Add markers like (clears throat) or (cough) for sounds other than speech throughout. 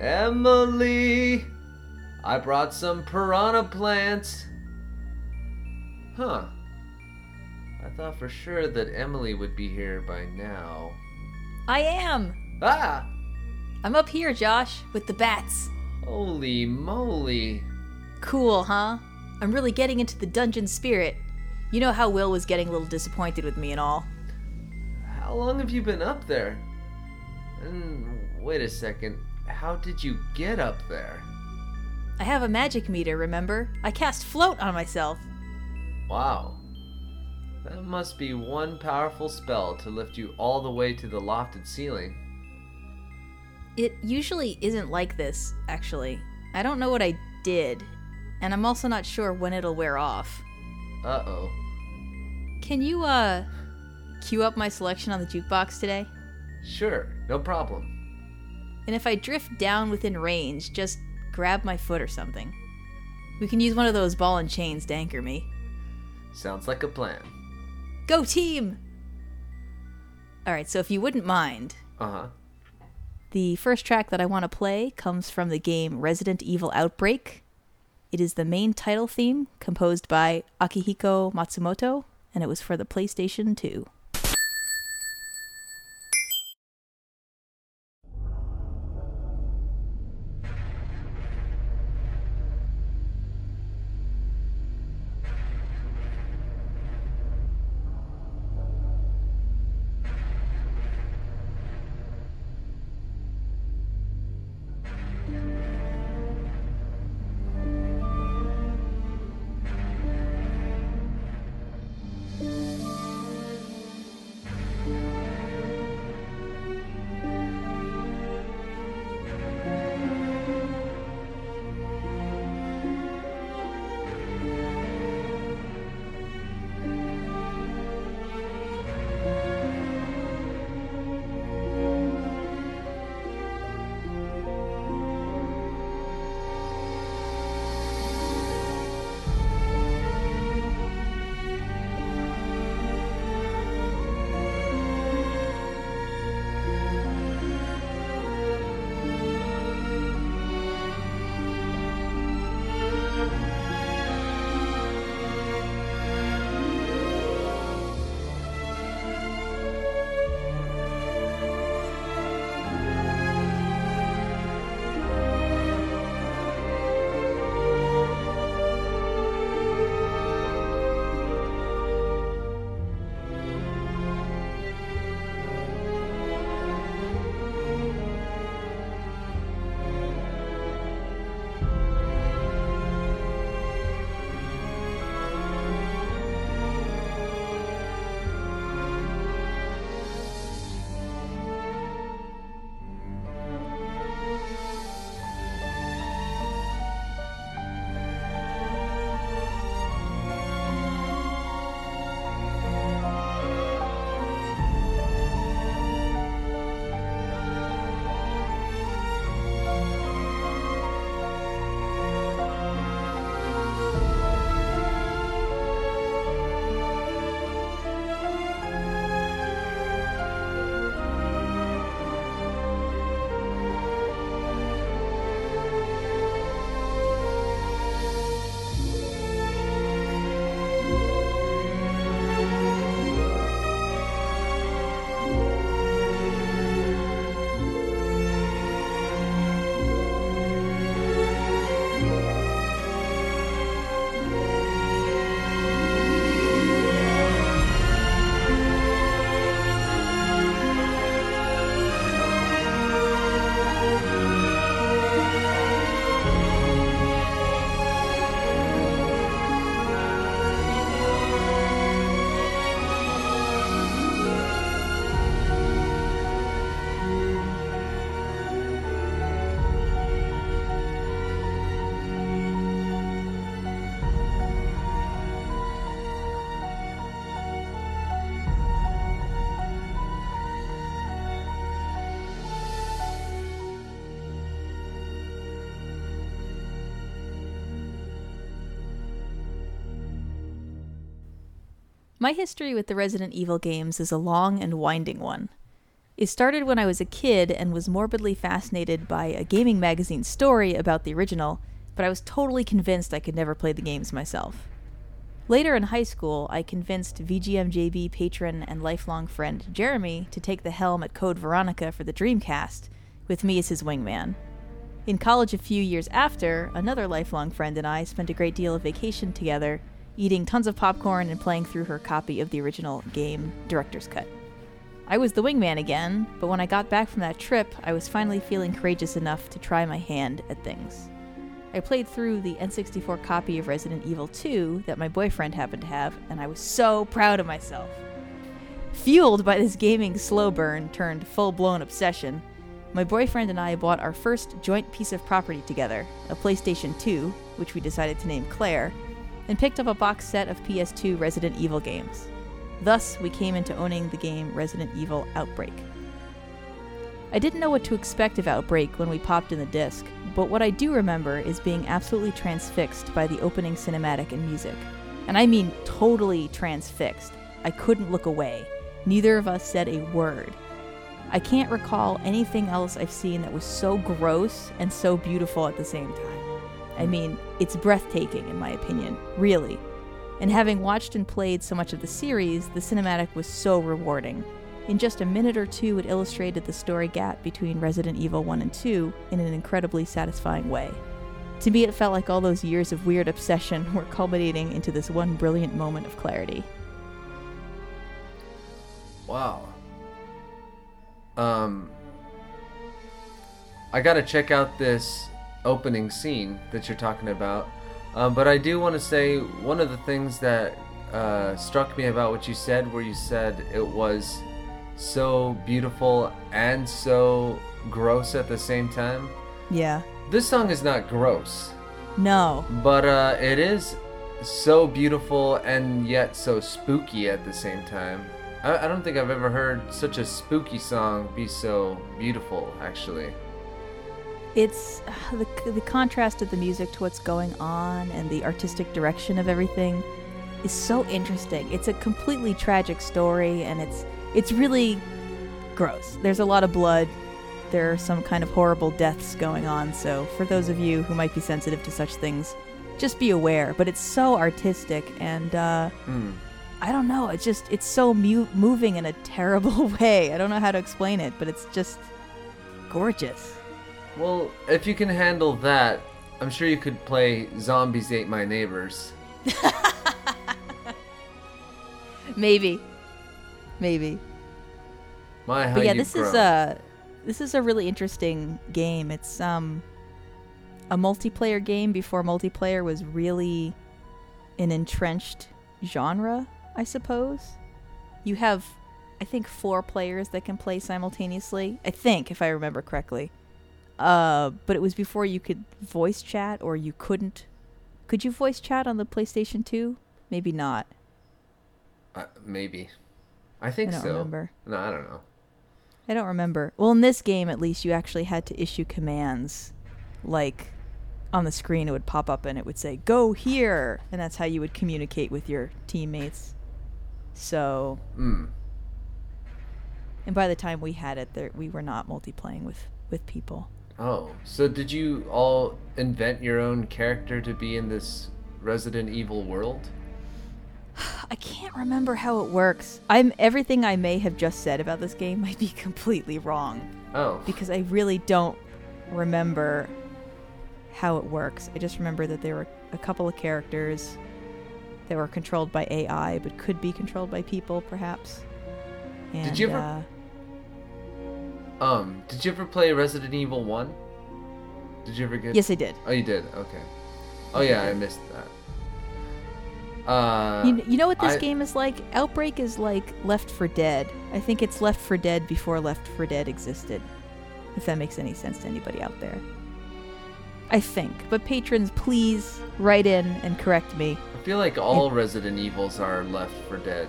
Emily! I brought some piranha plants. Huh. I thought for sure that Emily would be here by now. I am. Ah! I'm up here, Josh, with the bats. Holy moly. Cool, huh? I'm really getting into the dungeon spirit. You know how Will was getting a little disappointed with me and all. How long have you been up there? And wait a second. How did you get up there? I have a magic meter, remember? I cast float on myself. Wow. That must be one powerful spell to lift you all the way to the lofted ceiling. It usually isn't like this, actually. I don't know what I did, and I'm also not sure when it'll wear off. Uh oh. Can you, uh, cue up my selection on the jukebox today? Sure, no problem. And if I drift down within range, just grab my foot or something. We can use one of those ball and chains to anchor me. Sounds like a plan. Go team! Alright, so if you wouldn't mind, Uh huh. the first track that I want to play comes from the game Resident Evil Outbreak. It is the main title theme, composed by Akihiko Matsumoto, and it was for the PlayStation 2. My history with the Resident Evil games is a long and winding one. It started when I was a kid and was morbidly fascinated by a gaming magazine story about the original, but I was totally convinced I could never play the games myself. Later in high school, I convinced VGMJB patron and lifelong friend Jeremy to take the helm at Code Veronica for the Dreamcast, with me as his wingman. In college, a few years after, another lifelong friend and I spent a great deal of vacation together, eating tons of popcorn and playing through her copy of the original game, Director's Cut. I was the wingman again, but when I got back from that trip, I was finally feeling courageous enough to try my hand at things. I played through the N64 copy of Resident Evil 2 that my boyfriend happened to have, and I was so proud of myself. Fueled by this gaming slow burn turned full blown obsession, my boyfriend and I bought our first joint piece of property together, a PlayStation 2, which we decided to name Claire, and picked up a box set of PS2 Resident Evil games. Thus, we came into owning the game Resident Evil Outbreak. I didn't know what to expect of Outbreak when we popped in the disc, but what I do remember is being absolutely transfixed by the opening cinematic and music. And I mean totally transfixed. I couldn't look away. Neither of us said a word. I can't recall anything else I've seen that was so gross and so beautiful at the same time. I mean, it's breathtaking, in my opinion, really. And having watched and played so much of the series, the cinematic was so rewarding. In just a minute or two, it illustrated the story gap between Resident Evil 1 and 2 in an incredibly satisfying way. To me, it felt like all those years of weird obsession were culminating into this one brilliant moment of clarity. Wow. Um, I gotta check out this opening scene that you're talking about. Um, but I do want to say one of the things that uh, struck me about what you said, where you said it was so beautiful and so gross at the same time. Yeah. This song is not gross, No. but uh, it is so beautiful and yet so spooky at the same time. I, I don't think I've ever heard such a spooky song be so beautiful, actually. It's uh, the, the contrast of the music to what's going on and the artistic direction of everything is so interesting. It's a completely tragic story and it's it's really gross. There's a lot of blood. There are some kind of horrible deaths going on. So for those of you who might be sensitive to such things, just be aware. But it's so artistic and uh, Mm. I don't know. It's just it's so mu- moving in a terrible (laughs) way. I don't know how to explain it, but it's just gorgeous. Well, if you can handle that, I'm sure you could play Zombies Ate My Neighbors. (laughs) Maybe, maybe. My, how but yeah, this is a this is a really interesting game. It's um a multiplayer game before multiplayer was really an entrenched genre, I suppose. You have I think four players that can play simultaneously. I think if I remember correctly. Uh but it was before you could voice chat or you couldn't could you voice chat on the PlayStation 2? Maybe not. Uh, maybe. I think I don't so. remember. No, I don't know. I don't remember. Well, in this game, at least, you actually had to issue commands. Like, on the screen, it would pop up and it would say, go here! And that's how you would communicate with your teammates. So, Mm. and by the time we had it, there, we were not multiplaying with, with people. Oh, so did you all invent your own character to be in this Resident Evil world? I can't remember how it works. I'm everything I may have just said about this game might be (laughs) completely wrong. Oh. because I really don't remember how it works. I just remember that there were a couple of characters that were controlled by AI, but could be controlled by people, perhaps. And, did you ever- Uh, Um, did you ever play Resident Evil 1? Did you ever get yes, I did. Oh, you did. Okay. Oh yeah, I missed that. Uh you, you know what this I- game is like? Outbreak is like Left 4 Dead. I think it's Left 4 Dead before Left 4 Dead existed. If that makes any sense to anybody out there. I think. But patrons, please write in and correct me. I feel like all Resident Evils are Left 4 Dead.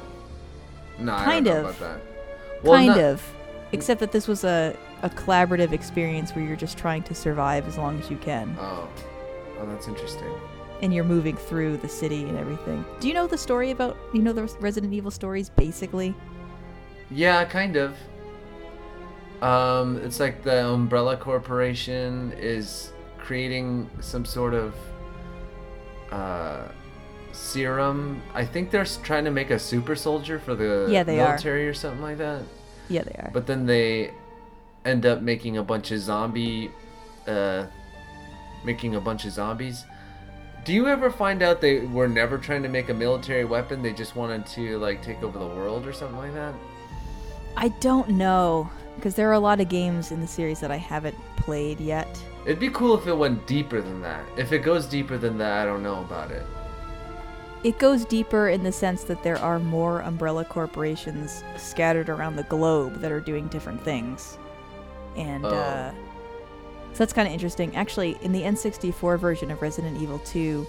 No, I Kind don't know of. about that. Well, kind not- of. Except that this was a, a collaborative experience where you're just trying to survive as long as you can. Oh. Oh, that's interesting. And you're moving through the city and everything. Do you know the story about, you know the Resident Evil stories, basically? Yeah, kind of. Um, it's like the Umbrella Corporation is creating some sort of uh, serum. I think they're trying to make a super soldier for the Yeah, they are. military or something like that. Yeah, they are. But then they end up making a bunch of zombie, uh, making a bunch of zombies. Do you ever find out they were never trying to make a military weapon? They just wanted to like take over the world or something like that. I don't know because there are a lot of games in the series that I haven't played yet. It'd be cool if it went deeper than that. If it goes deeper than that, I don't know about it. It goes deeper in the sense that there are more umbrella corporations scattered around the globe that are doing different things. And Oh. uh, so that's kind of interesting. Actually, in the N64 version of Resident Evil 2,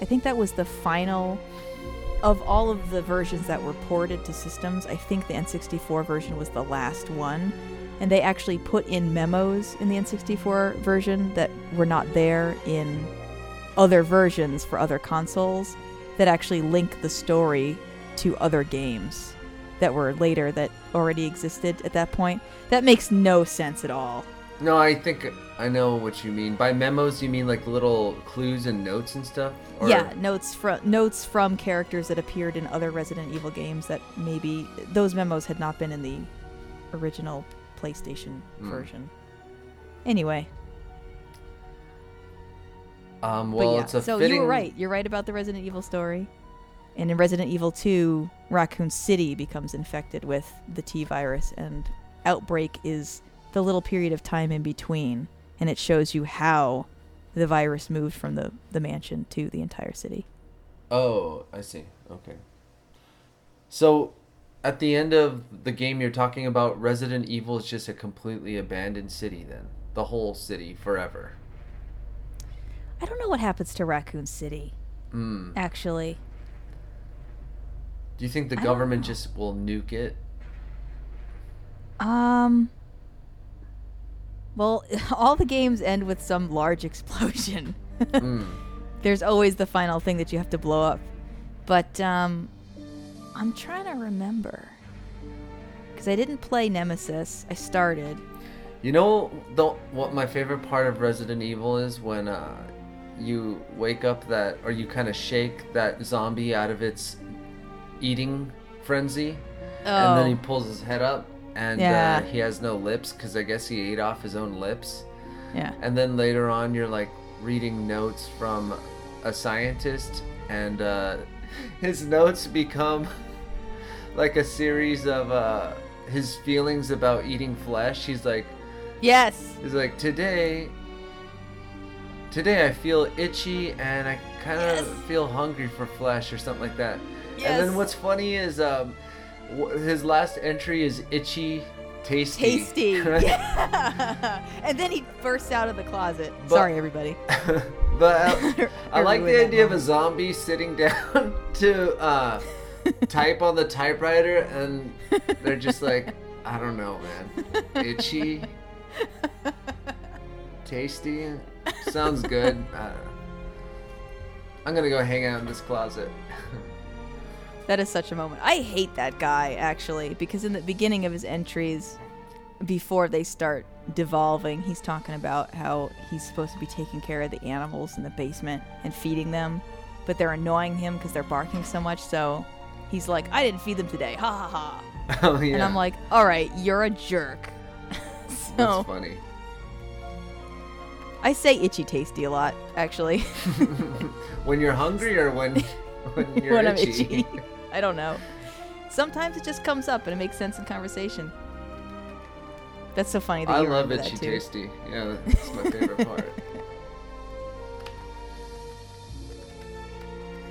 I think that was the final of all of the versions that were ported to systems. I think the N64 version was the last one. And they actually put in memos in the N64 version that were not there in other versions for other consoles that actually link the story to other games that were later that already existed at that point. That makes no sense at all. No, I think I know what you mean. By memos, you mean like little clues and notes and stuff? Or- yeah, notes from notes from characters that appeared in other Resident Evil games that maybe those memos had not been in the original PlayStation Hmm. version. Anyway, Um, well, yeah, it's a so fitting. you were right. You're right about the Resident Evil story. And in Resident Evil 2, Raccoon City becomes infected with the T virus, and Outbreak is the little period of time in between, and it shows you how the virus moved from the, the mansion to the entire city. Oh, I see. Okay. So, at the end of the game you're talking about, Resident Evil is just a completely abandoned city. Then the whole city forever. I don't know what happens to Raccoon City, Hmm. actually. Do you think the I government just will nuke it? Um. Well, (laughs) all the games end with some large (laughs) explosion. Hmm. (laughs) there's always the final thing that you have to blow up. But um, I'm trying to remember because I didn't play Nemesis. I started. You know the what my favorite part of Resident Evil is when uh, you wake up that or you kind of shake that zombie out of its eating frenzy, and then he pulls his head up and Oh. Yeah. uh, he has no lips because I guess he ate off his own lips. yeah, And then later on, you're like reading notes from a scientist, and uh, (laughs) his notes become (laughs) like a series of uh, his feelings about eating flesh. He's like. yes, He's like, today, today I feel itchy and I kind of Yes. feel hungry for flesh or something like that. Yes. And then what's funny is um, his last entry is itchy, tasty. tasty. (laughs) Yeah. (laughs) and then he bursts out of the closet. But- Sorry, everybody. (laughs) but uh, I like the idea of a zombie sitting down to uh, type on the typewriter, and they're just like, I don't know, man, itchy, tasty, sounds good. I don't know. I'm gonna go hang out in this closet. (laughs) That is such a moment. I hate that guy actually because in the beginning of his entries, before they start devolving, he's talking about how he's supposed to be taking care of the animals in the basement and feeding them, but they're annoying him because they're barking so much. So he's like, "I didn't feed them today." Ha ha ha. (laughs) oh yeah, And I'm like, "All right, you're a jerk." (laughs) so that's funny. I say itchy tasty a lot actually (laughs) when you're hungry or when (laughs) when you're when I'm itchy. itchy. (laughs) I don't know. Sometimes it just comes up and it makes sense in conversation. That's so funny that I love itchy tasty. Yeah, that's my favorite part.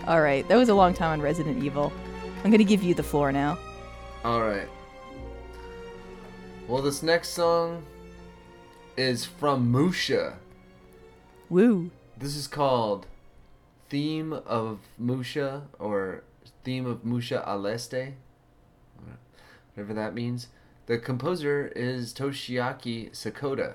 All right, that was a long time on Resident Evil. I'm gonna give you the floor now. All right. Well, this next song is from Musha. Woo! This is called Theme of Musha or Theme of Musha Aleste. Whatever that means. The composer is Toshiaki Sakoda.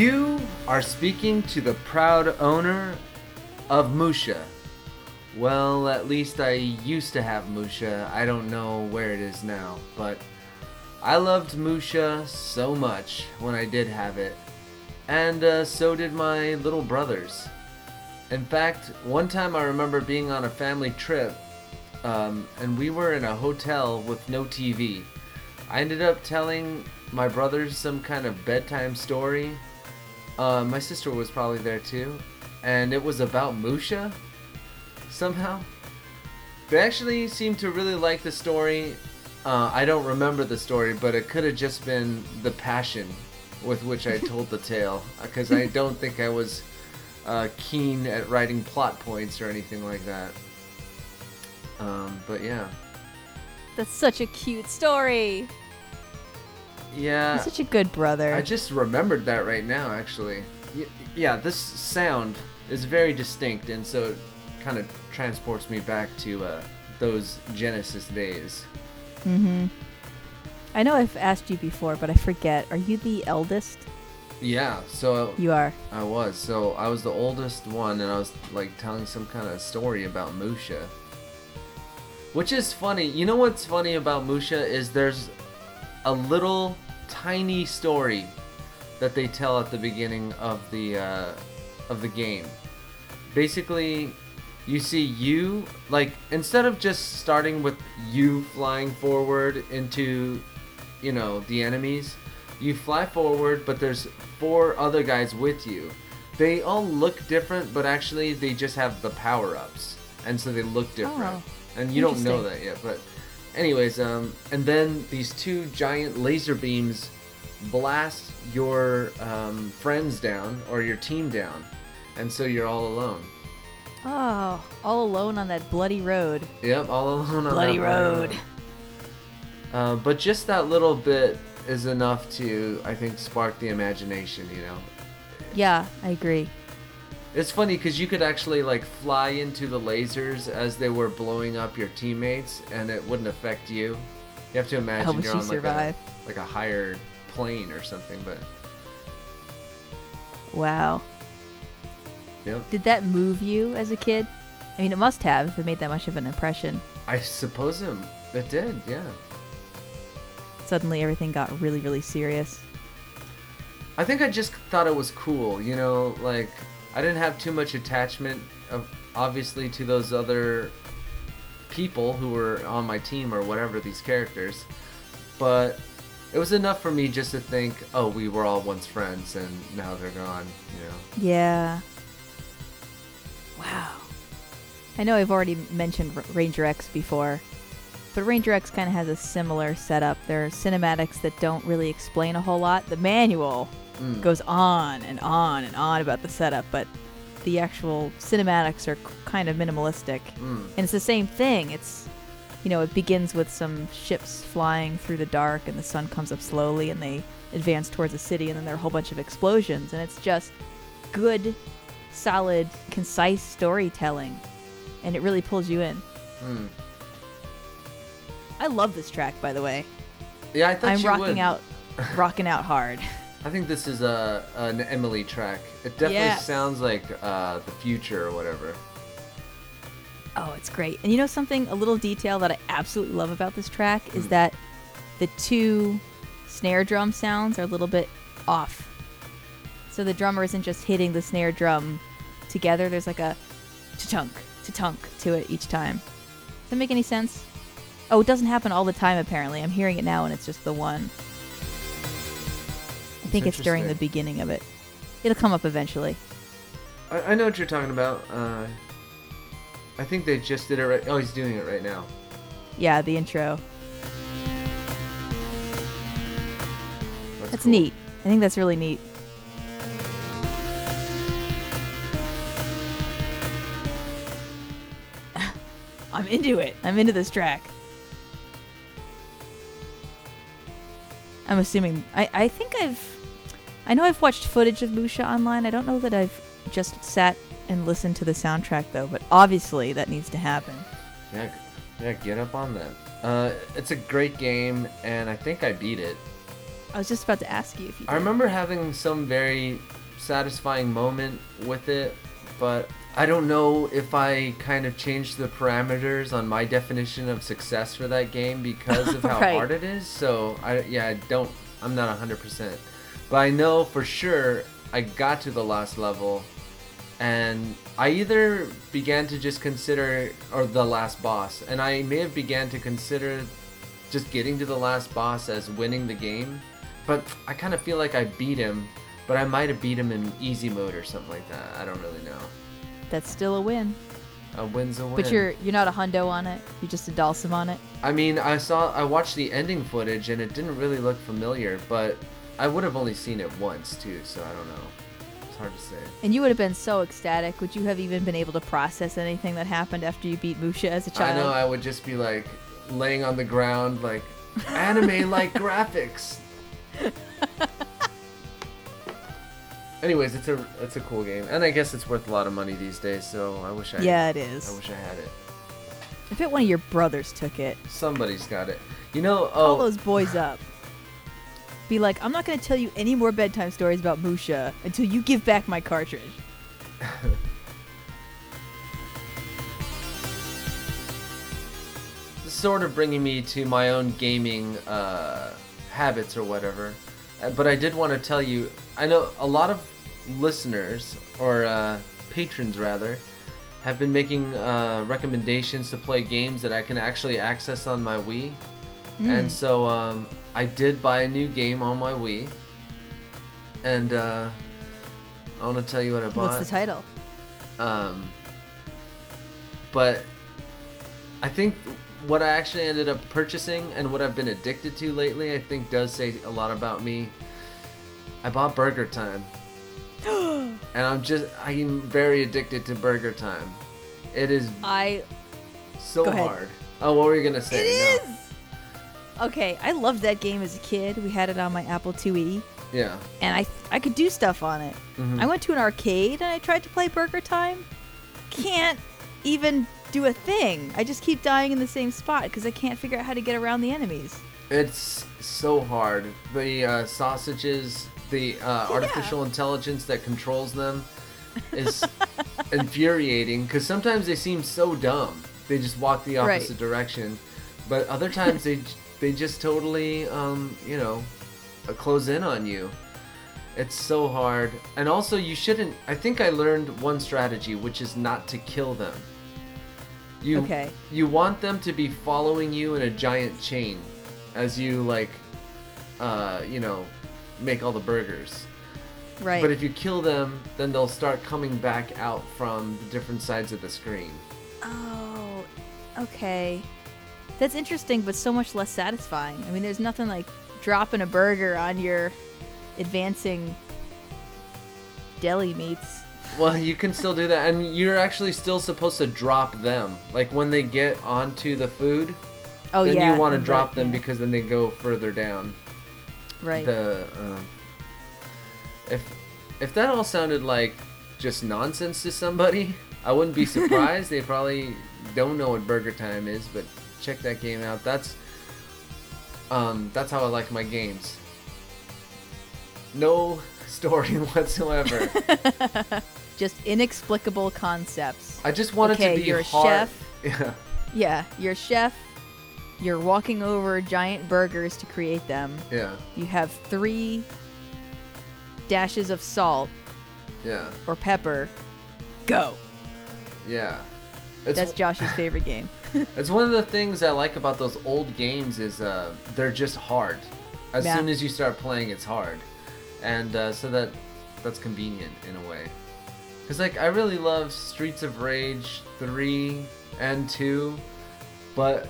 You are speaking to the proud owner of Musha. Well, at least I used to have Musha. I don't know where it is now, but I loved Musha so much when I did have it. And uh, so did my little brothers. In fact, one time I remember being on a family trip, um, and we were in a hotel with no TV. I ended up telling my brothers some kind of bedtime story. Uh, my sister was probably there too, and it was about Musha. Somehow, they actually seemed to really like the story. Uh, I don't remember the story, but it could have just been the passion with which I told the tale, (laughs) because I don't think I was uh, keen at writing plot points or anything like that. Um, but yeah, That's such a cute story. Yeah. You're such a good brother. I just remembered that right now, actually. Yeah, this sound is very distinct, and so it kind of transports me back to uh, those Genesis days. mm-hmm. I know I've asked you before, but I forget. Are you the eldest? Yeah, so You are. I was. So I was the oldest one, and I was like telling some kind of story about Musha. Which is funny. You know what's funny about Musha is there's a little tiny story that they tell at the beginning of the uh, of the game. Basically, you see you like instead of just starting with you flying forward into you know the enemies you fly forward but there's four other guys with you. They all look different but actually they just have the power-ups and so they look different. Oh, and you don't know that yet but anyways um and then these two giant laser beams blast your um, friends down or your team down and so you're all alone Oh, all alone on that bloody road. Yep, all alone on Bloody that road. Uh, but just that little bit is enough to, I think, spark the imagination. You know, Yeah, I agree. It's funny because you could actually like fly into the lasers as they were blowing up your teammates, and it wouldn't affect you. You have to imagine would you're you on survive? like a like a higher plane or something. But Wow. yep, Did that move you as a kid? I mean, it must have if it made that much of an impression. I suppose it, it did. Yeah. Suddenly everything got really, really serious. I think I just thought it was cool, you know, like I didn't have too much attachment obviously to those other people who were on my team or whatever these characters. But it was enough for me just to think, oh, we were all once friends and now they're gone, you know. Yeah. Wow. I know I've already mentioned Ranger X before, but Ranger X kind of has a similar setup. There are cinematics that don't really explain a whole lot. The manual Mm. goes on and on and on about the setup, but the actual cinematics are kind of minimalistic. Mm. And it's the same thing. It's, you know, it begins with some ships flying through the dark, and the sun comes up slowly, and they advance towards the city, and then there are a whole bunch of explosions, and it's just good, solid, concise storytelling, and it really pulls you in. Mm. I love this track, by the way. Yeah, I you rocking would. out, rocking out hard. (laughs) I think this is a an Emily track. It definitely Yes. sounds like uh, the future or whatever. Oh, it's great. And you know something, a little detail that I absolutely love about this track is Hmm. that the two snare drum sounds are a little bit off. So the drummer isn't just hitting the snare drum together, there's like a tunk tunk to it each time. Does that make any sense? Oh, it doesn't happen all the time apparently. I'm hearing it now and it's just the one. I think it's during the beginning of it. It'll come up eventually. I, I know what you're talking about. Uh, I think they just did it right. Oh, he's doing it right now. Yeah, the intro. That's, That's cool. neat. I think that's really neat. (laughs) I'm into it. I'm into this track. I'm assuming. I, I think I've. I know I've watched footage of Musha online. I don't know that I've just sat and listened to the soundtrack, though, but obviously that needs to happen. Yeah, yeah, get up on that. Uh, it's a great game, and I think I beat it. I was just about to ask you if you. I did. remember having some very satisfying moment with it, but I don't know if I kind of changed the parameters on my definition of success for that game because of (laughs) how Right. hard it is. So I yeah, I don't I'm not 100%. But I know for sure I got to the last level and I either began to just consider or the last boss and I may have began to consider just getting to the last boss as winning the game but I kind of feel like I beat him, but I might have beat him in easy mode or something like that. I don't really know. That's still a win. A win's a win. But you're you're not a hundo on it. You're just a Dalsum on it. I mean, I saw, I watched the ending footage and it didn't really look familiar, but I would have only seen it once too, so I don't know. It's hard to say. And you would have been so ecstatic. Would you have even been able to process anything that happened after you beat Musha as a child? I know I would just be like laying on the ground, like anime-like (laughs) graphics. Anyways, it's a it's a cool game, and I guess it's worth a lot of money these days. So I wish I yeah, it I wish I had it. I bet one of your brothers took it. Somebody's got it. You know, oh, those boys up. Be like, I'm not going to tell you any more bedtime stories about Musha until you give back my cartridge. sort of bringing me to my own gaming uh, habits or whatever. Uh, But I did want to tell you, I know a lot of listeners or uh, patrons rather have been making uh, recommendations to play games that I can actually access on my Wii. And so um, I did buy a new game on my Wii. And uh, I want to tell you what I bought. What's the title? Um, but I think what I actually ended up purchasing and what I've been addicted to lately, I think does say a lot about me. I bought Burger Time. (gasps) and I'm just, I'm very addicted to Burger Time. It is I. so hard. Oh, what were you gonna say? It No. is! Okay, I loved that game as a kid. We had it on my Apple IIe, Yeah. and I I could do stuff on it. Mhm. I went to an arcade and I tried to play Burger Time. Can't even do a thing. I just keep dying in the same spot because I can't figure out how to get around the enemies. It's so hard. The uh, sausages, the uh, artificial intelligence that controls them is (laughs) infuriating because sometimes they seem so dumb. They just walk the Right. opposite direction, but other times they they just totally um, you know uh, close in on you. It's so hard, and also you shouldn't. I think I learned one strategy, which is not to kill them. You Okay. you want them to be following you in a giant chain as you like uh, you know make all the burgers. Right. But if you kill them, then they'll start coming back out from the different sides of the screen. oh, okay. That's interesting, but so much less satisfying. I mean, there's nothing like dropping a burger on your advancing deli meats. Well, you can still do that, and you're actually still supposed to drop them. Like when they get onto the food, Oh then yeah. you want to drop them yeah. because then they go further down. right. The um, if if that all sounded like just nonsense to somebody, I wouldn't be (laughs) surprised. they probably don't know what Burger Time is, but check that game out. That's um, that's how I like my games. No (laughs) story (laughs) whatsoever. (laughs) Just inexplicable concepts. I just want it Okay, to be you're a chef. Yeah. Yeah, you're a chef. You're walking over giant burgers to create them. Yeah. You have three dashes of salt Yeah. or pepper. Go. Yeah. It's, That's Josh's favorite game. It's one of the things I like about those old games is uh, they're just hard. As Yeah. soon as you start playing, it's hard, and uh, so that that's convenient in a way. Cause like I really love Streets of Rage three and two, but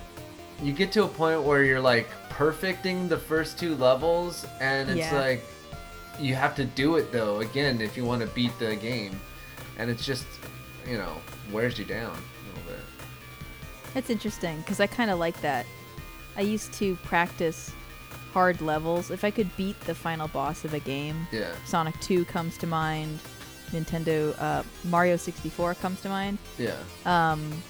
you get to a point where you're like perfecting the first two levels, and it's Yeah. like you have to do it though again if you want to beat the game, and it's just you know wears you down a little bit. That's interesting because I kind of like that. I used to practice hard levels. If I could beat the final boss of a game, Yeah. Sonic 2 comes to mind, Nintendo uh, Mario 64 comes to mind. Yeah. Um,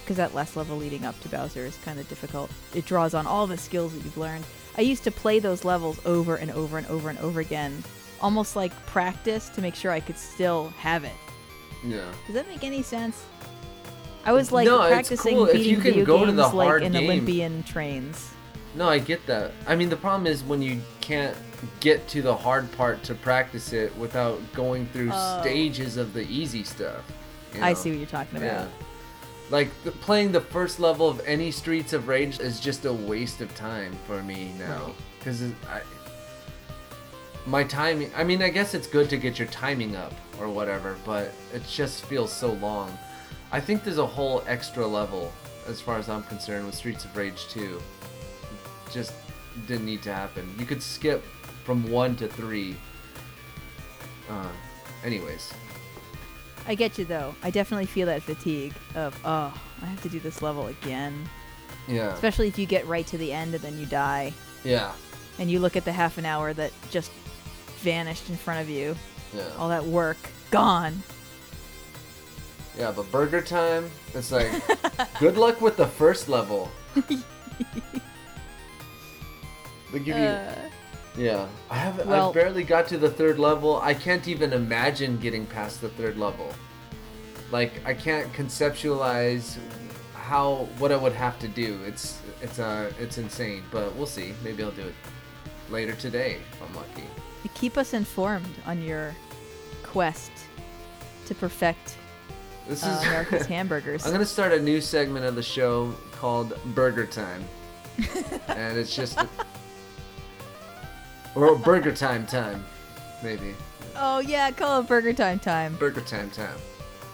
because that last level leading up to Bowser is kind of difficult. It draws on all the skills that you've learned. I used to play those levels over and over and over and over again, almost like practice to make sure I could still have it. Yeah. Does that make any sense? I was like No, practicing cool if beating you can video go to games like in game. Olympian trains. No, I get that. I mean, the problem is when you can't get to the hard part to practice it without going through Oh. stages of the easy stuff. you I see what you're talking about. Yeah. Like the, playing the first level of any Streets of Rage is just a waste of time for me now. Because I, my timing. I mean, I guess it's good to get your timing up or whatever, but it just feels so long. I think there's a whole extra level as far as I'm concerned with Streets of Rage 2. Just didn't need to happen. You could skip from one to three. Uh, anyways, I get you though. I definitely feel that fatigue of oh, I have to do this level again. yeah, Especially if you get right to the end and then you die, yeah, and you look at the half an hour that just vanished in front of you. yeah. All that work gone. Yeah, but burger time, it's like, good luck with the first level. (laughs) they give you, Uh, yeah. I haven't, well- I barely got to the third level. I can't even imagine getting past the third level. Like, I can't conceptualize how, what I would have to do. It's, it's, uh, it's insane, but we'll see. Maybe I'll do it later today if I'm lucky. keep us informed on your quest to perfect This uh, is America's hamburgers. (laughs) I'm gonna start a new segment of the show called Burger Time, and it's just or Burger Time time, maybe Oh yeah, call it Burger Time time. Burger Time time.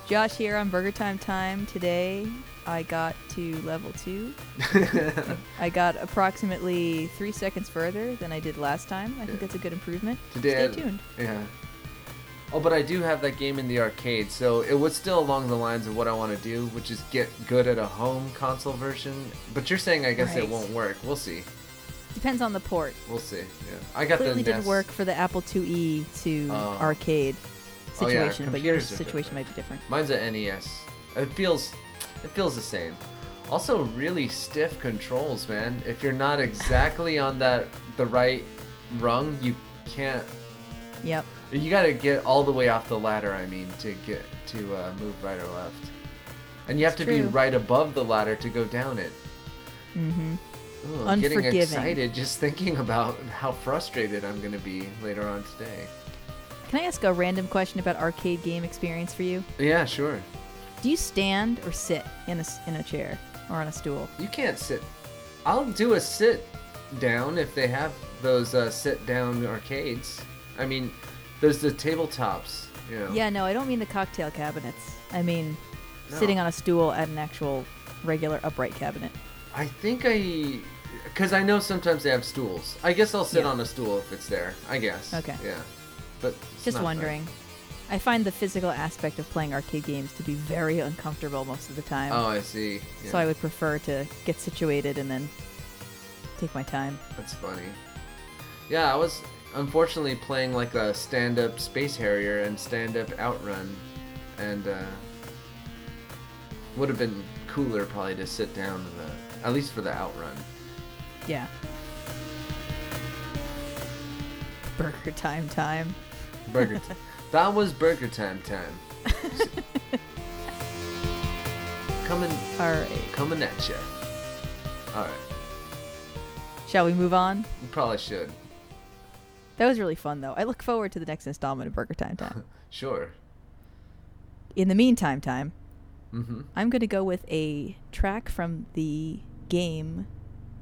Josh here on Burger Time time. Today I got to level two. (laughs) I got approximately three seconds further than I did last time. I think that's a good improvement. Today, Stay I- tuned. yeah. Oh, but I do have that game in the arcade, so it was still along the lines of what I want to do, which is get good at a home console version. But you're saying I guess it won't work. We'll see. Depends on the port. We'll see. Yeah, I got Clearly the didn't NES. work for the Apple IIe to Oh. arcade Oh, yeah, situation, but your situation might be different. Mine's a NES. It feels, it feels the same. Also, really stiff controls, man. If you're not exactly on that the right rung, you can't. Yep. You gotta get all the way off the ladder. I mean, to get to uh, move right or left, and you have It's to be right above the ladder to go down it. Mm-hmm. Ooh, I'm getting excited just thinking about how frustrated I'm gonna be later on today. Can I ask a random question about arcade game experience for you? Yeah, sure. Do you stand or sit in a in a chair or on a stool? You can't sit. I'll do a sit down if they have those uh, sit down arcades. I mean, there's the tabletops. You know. Yeah, no, I don't mean the cocktail cabinets. I mean No. sitting on a stool at an actual regular upright cabinet. I think I, because I know sometimes they have stools. I guess I'll sit Yeah. on a stool if it's there. I guess. Okay. Yeah. But Just wondering. I find the physical aspect of playing arcade games to be very uncomfortable most of the time. Oh, I see. Yeah. So I would prefer to get situated and then take my time. That's funny. Yeah, I was unfortunately playing like a stand-up Space Harrier and stand-up Outrun, and uh, would have been cooler probably to sit down in the, at least for the Outrun. Yeah. Burger time time. Burger. (laughs) T- that was Burger Time time. (laughs) coming, All right. coming at you. All right, Shall we move on? you probably should. That was really fun though. I look forward to the next installment of Burger Time Time. (laughs) Sure. In the meantime, time, Mm-hmm. I'm going to go with a track from the game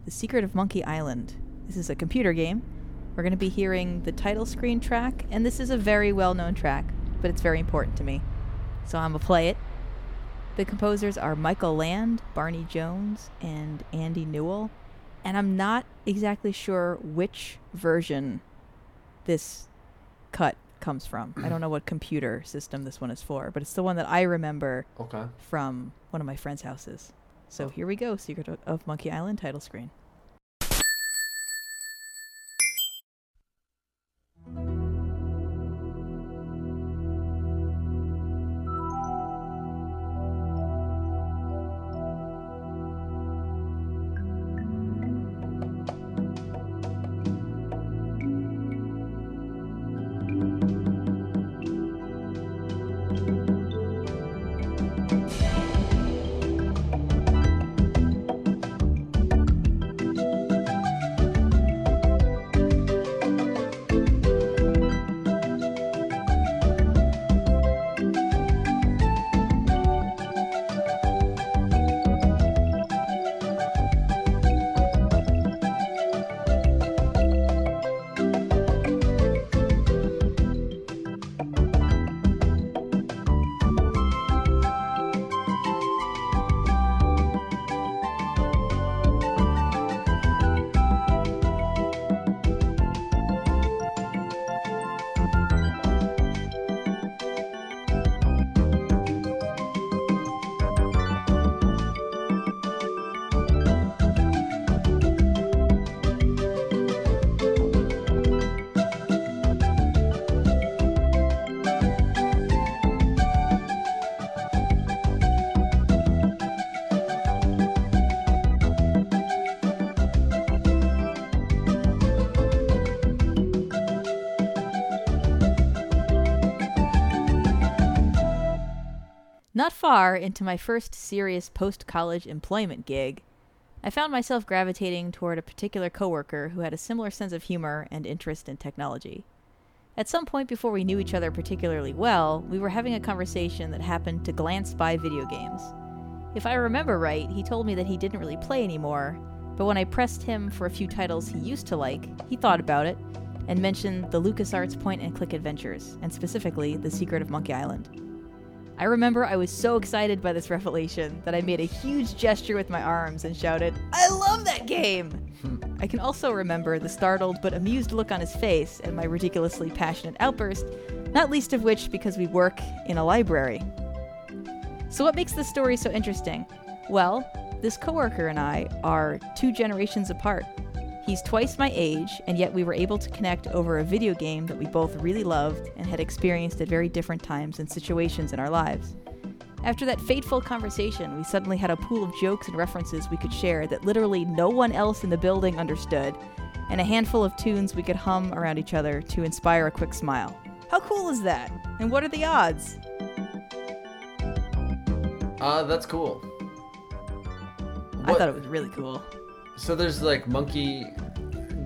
The Secret of Monkey Island. This is a computer game. We're going to be hearing the title screen track, and this is a very well known track, but it's very important to me. So I'm going to play it. The composers are Michael Land, Barney Jones, and Andy Newell. And I'm not exactly sure which version this cut comes from. I don't know what computer system this one is for, but it's the one that I remember Okay. from one of my friend's houses. So oh. here we go Secret of- of Monkey Island title screen. Not far into my first serious post college employment gig, I found myself gravitating toward a particular coworker who had a similar sense of humor and interest in technology. At some point before we knew each other particularly well, we were having a conversation that happened to glance by video games. If I remember right, he told me that he didn't really play anymore, but when I pressed him for a few titles he used to like, he thought about it and mentioned the LucasArts point and click adventures, and specifically The Secret of Monkey Island. I remember I was so excited by this revelation that I made a huge gesture with my arms and shouted, I love that game! Hmm. I can also remember the startled but amused look on his face and my ridiculously passionate outburst, not least of which because we work in a library. So, what makes this story so interesting? Well, this coworker and I are two generations apart. He's twice my age, and yet we were able to connect over a video game that we both really loved and had experienced at very different times and situations in our lives. After that fateful conversation, we suddenly had a pool of jokes and references we could share that literally no one else in the building understood, and a handful of tunes we could hum around each other to inspire a quick smile. How cool is that? And what are the odds? Uh, that's cool. I thought it was really cool. So there's like Monkey.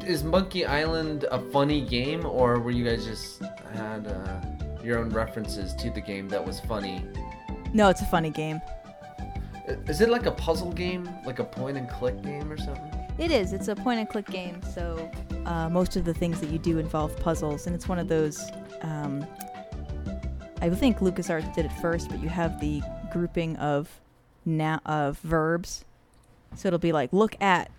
Is Monkey Island a funny game, or were you guys just had uh, your own references to the game that was funny? No, it's a funny game. Is it like a puzzle game, like a point and click game or something? It is. It's a point and click game, so uh, most of the things that you do involve puzzles, and it's one of those. Um, I think LucasArts did it first, but you have the grouping of na- of verbs, so it'll be like look at,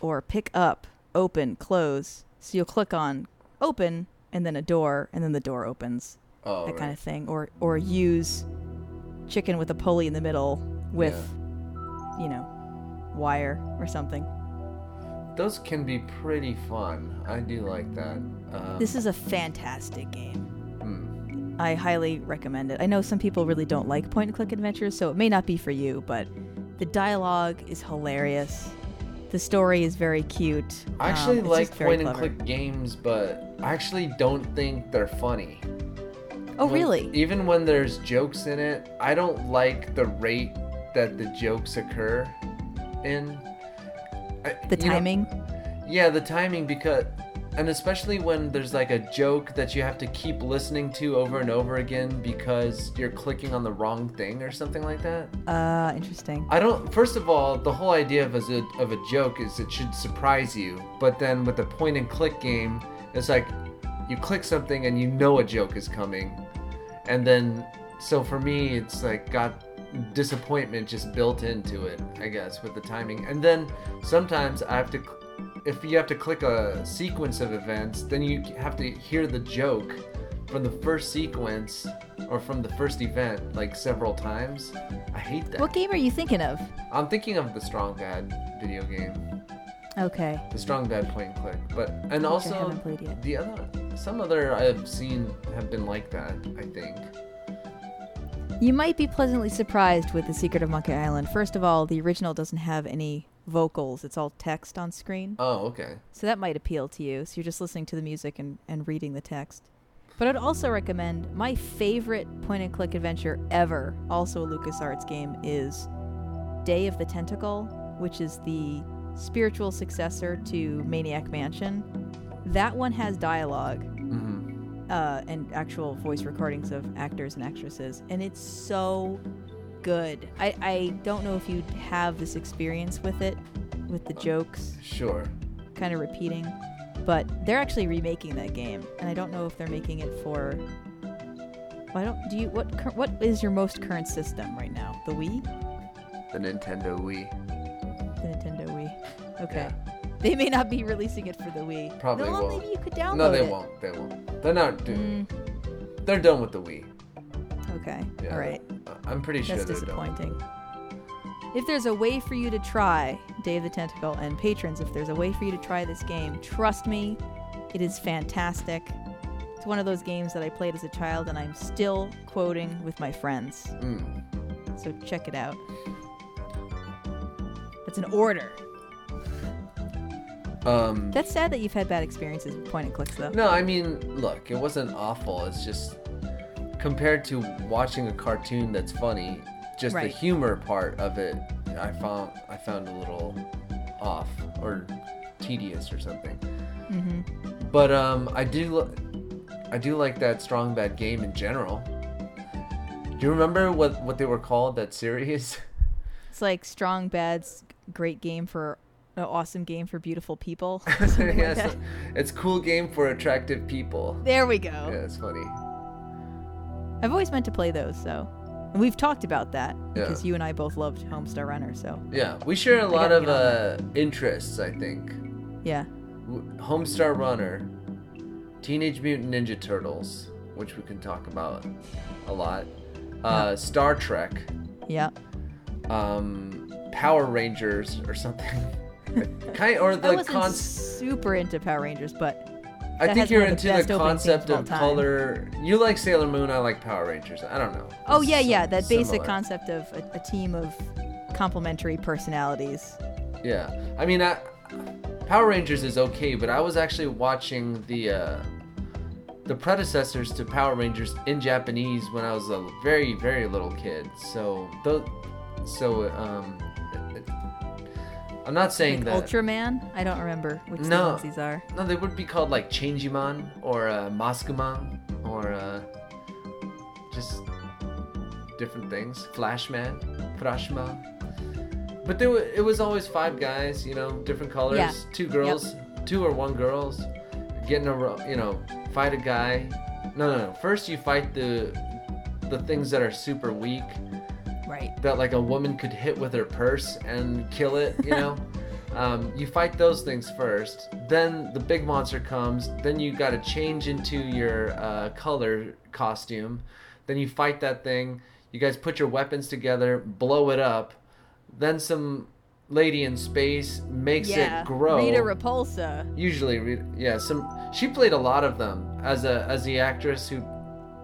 or pick up, open, close. So you'll click on open, and then a door, and then the door opens, Oh, that right. kind of thing, or or use chicken with a pulley in the middle with, you know, wire or something. Those can be pretty fun. I do like that. Um, This is a fantastic game. hmm. I highly recommend it. I know some people really don't like point and click adventures, so it may not be for you, but the dialogue is hilarious. The story is very cute. I actually Um, like point and click games, but I actually don't think they're funny. Oh, When- really? Even when there's jokes in it, I don't like the rate that the jokes occur in. I- The you know- timing? yeah, the timing because and especially when there's like a joke that you have to keep listening to over and over again because you're clicking on the wrong thing or something like that. Uh, interesting. I don't. First of all, the whole idea of a of a joke is it should surprise you. But then with the point and click game, it's like you click something and you know a joke is coming, and then so for me, it's like got disappointment just built into it. I guess with the timing, and then sometimes I have to. If you have to click a sequence of events, then you have to hear the joke from the first sequence or from the first event like several times. I hate that. What game are you thinking of? I'm thinking of the Strong Bad video game, Okay. the Strong Bad point and click. But and Which I also haven't played yet. the other, some other I've seen have been like that. I think. You might be pleasantly surprised with The Secret of Monkey Island. First of all, the original doesn't have any vocals, it's all text on screen. Oh, okay. So that might appeal to you. So you're just listening to the music and, and reading the text. But I'd also recommend my favorite point and click adventure ever, also a LucasArts game, is Day of the Tentacle, which is the spiritual successor to Maniac Mansion. That one has dialogue hmm uh, and actual voice recordings of actors and actresses, and it's so good. I, I don't know if you have this experience with it, with the jokes Sure. kind of repeating, but they're actually remaking that game, and I don't know if they're making it for. Well, I don't. Do you what? What is your most current system right now? The Wii, The Nintendo Wii. the Nintendo Wii. (laughs) Okay. They may not be releasing it for the Wii. Probably no, won't. maybe you could download No, they it. won't. They won't. They're not doing. Mm, They're done with the Wii. okay. Yeah. All right. I'm pretty sure That's disappointing. If there's a way for you to try Day of the Tentacle and patrons, if there's a way for you to try this game, trust me, it is fantastic. It's one of those games that I played as a child and I'm still quoting with my friends. Mm. So check it out. That's an order. Um. That's sad that you've had bad experiences with point and clicks, though. No, I mean, look, it wasn't awful. It's just compared to watching a cartoon that's funny, just Right. the humor part of it, I found I found a little off or tedious or something. hmm But um, I do I do like that strong bad game in general. Do you remember what what they were called that series? (laughs) It's like Strong Bad's great game for an awesome game for beautiful people. (laughs) something like yes, it's cool game for attractive people. There we go. Yeah, it's funny. I've always meant to play those, so. And we've talked about that because Yeah. you and I both loved Homestar Runner, so Yeah, we share a I lot of uh, interests, I think. yeah. Homestar Runner, Teenage Mutant Ninja Turtles, which we can talk about a lot. Uh, Star Trek, Yeah. um, Power Rangers or something. (laughs) kind or I the wasn't concept. super into Power Rangers, but I think you're of the into the concept of of color. You like Sailor Moon. I like Power Rangers. I don't know. oh yeah, yeah, that basic concept of a, a team of complementary personalities. Yeah, I mean, I, Power Rangers is okay, but I was actually watching the uh, the predecessors to Power Rangers in Japanese when I was a very very little kid. So those, so um, I'm not saying Like that. Ultraman? I don't remember which No. ones these are. No, they would be called like Changeman or uh, Maskuman or uh, just different things. Flashman, Flashman. But there, wa- it was always five guys, you know, different colors. Yeah. Two girls, two or one girls, getting a, you know, fight a guy. No, no, no. First you fight the the things that are super weak Right. that like a woman could hit with her purse and kill it, you know? (laughs) um, you fight those things first, then the big monster comes, then you got to change into your uh, color costume, then you fight that thing, you guys put your weapons together, blow it up, then some lady in space makes yeah. it grow. Rita Repulsa. Usually, yeah, some she played a lot of them as a as the actress who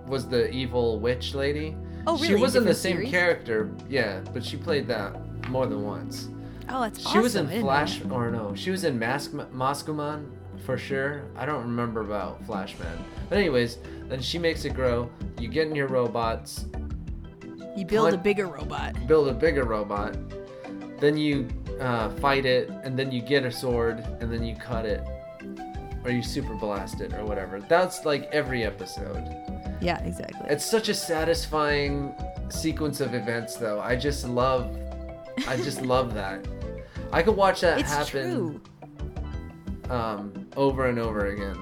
was the evil witch lady. Oh, really? She wasn't the same series? character, yeah, but she played that more than once. Oh, that's She awesome. was in Flash, or no, she was in Mask Maskuman for sure. I don't remember about Flashman, but anyways, then she makes it grow. You get in your robots. You build a bigger robot. build a bigger robot, then you uh, fight it, and then you get a sword, and then you cut it, or you super blast it, or whatever. That's like every episode. Yeah, exactly. It's such a satisfying sequence of events, though. I just love, I just (laughs) love that. I could watch that It's happen um, over and over again.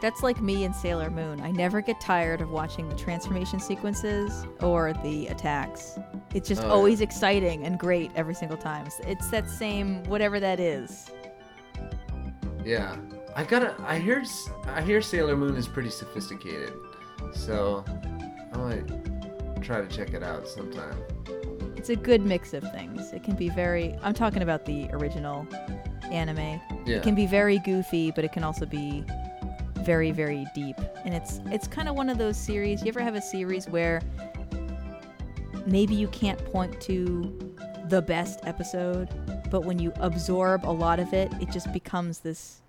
That's like me and Sailor Moon. I never get tired of watching the transformation sequences or the attacks. It's just Oh, yeah. always exciting and great every single time. It's that same whatever that is. Yeah, I gotta. I hear. I hear Sailor Moon is pretty sophisticated, so I might try to check it out sometime. It's a good mix of things. It can be very I'm talking about the original anime. Yeah. It can be very goofy, but it can also be very very deep. And it's it's kind of one of those series. You ever have a series where maybe you can't point to the best episode, but when you absorb a lot of it, it just becomes this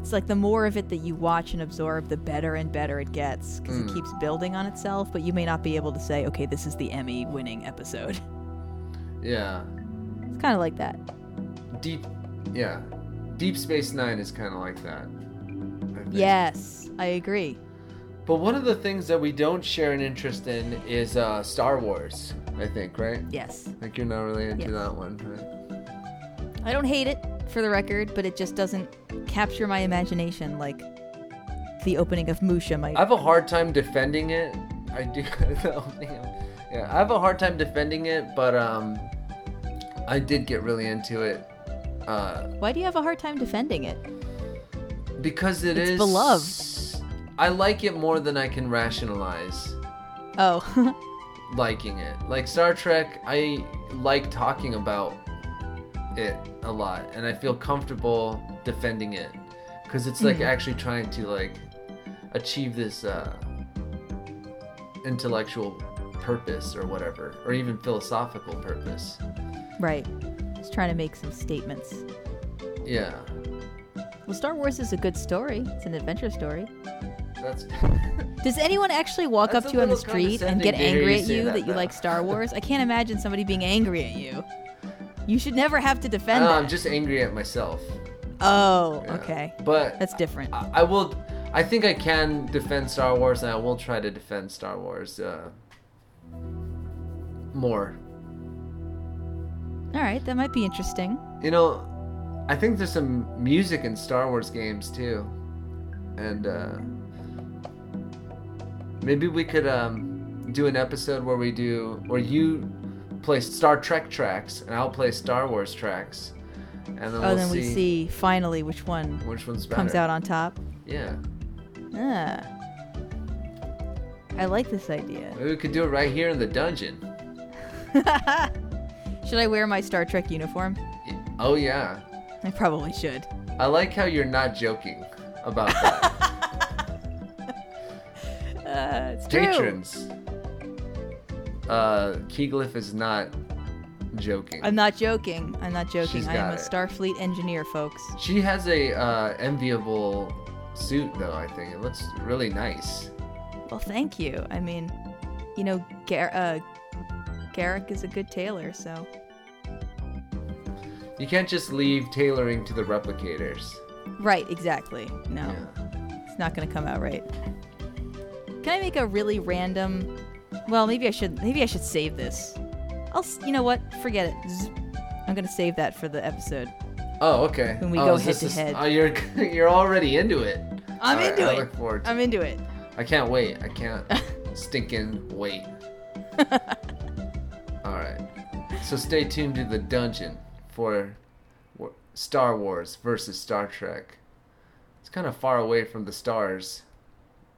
it's like the more of it that you watch and absorb, the better and better it gets because Mm. it keeps building on itself, but you may not be able to say, okay, this is the Emmy winning episode. (laughs) Yeah. It's kind of like that. Deep. Yeah. Deep Space Nine is kind of like that. I. Yes, I agree. But one of the things that we don't share an interest in is uh, Star Wars. I think, right? Yes. Like you're not really into Yes. that one, right? I don't hate it, for the record, but it just doesn't capture my imagination like the opening of Musha might. I have a hard time defending it. I do. the opening of- yeah, I have a hard time defending it, but um, I did get really into it. Uh, Why do you have a hard time defending it? because it It's is beloved. I like it more than I can rationalize Oh, (laughs) liking it. Like Star Trek, I like talking about it a lot, and I feel comfortable defending it because it's like Mhm. actually trying to like achieve this uh, intellectual purpose or whatever, or even philosophical purpose. right. Just trying to make some statements. Yeah, Well, Star Wars is a good story. It's an adventure story. That's (laughs) Does anyone actually walk That's up to you on the street and get condescending to hear angry at you that, that, you like Star Wars? I can't imagine somebody being angry at you. You should never have to defend no. I'm just angry at myself. Oh, Yeah. okay. But That's different. I, I will. I think I can defend Star Wars, and I will try to defend Star Wars uh, more. All right, that might be interesting. You know, I think there's some music in Star Wars games too, and uh, maybe we could um, do an episode where we do where you play Star Trek tracks and I'll play Star Wars tracks, and then oh, we'll then see, we see finally which one which one's better. comes out on top. Yeah, Ah. I like this idea. maybe we could do it right here in the dungeon. (laughs) Should I wear my Star Trek uniform? Oh yeah, I probably should. I like how you're not joking about that. (laughs) Uh, it's true. Uh, Keyglyph is not joking. I'm not joking. I'm not joking. She's I am a it. Starfleet engineer, folks. She has a uh, enviable suit, though. I think it looks really nice. Well, thank you. I mean, you know, Gar- uh, Garak is a good tailor, so You can't just leave tailoring to the replicators. right, exactly. No, Yeah. it's not gonna come out right. Can I make a really random? Well, maybe I should. Maybe I should save this. I'll. You know what? Forget it. Zzz. I'm gonna save that for the episode. Oh, okay. When we oh, go head to head. Oh, you're (laughs) you're already into it. I'm All right, into I it. look forward. To I'm into it. I can't wait. I can't (laughs) stinking wait. (laughs) All right. So stay tuned to the dungeon for Star Wars versus Star Trek. It's kind of far away from the stars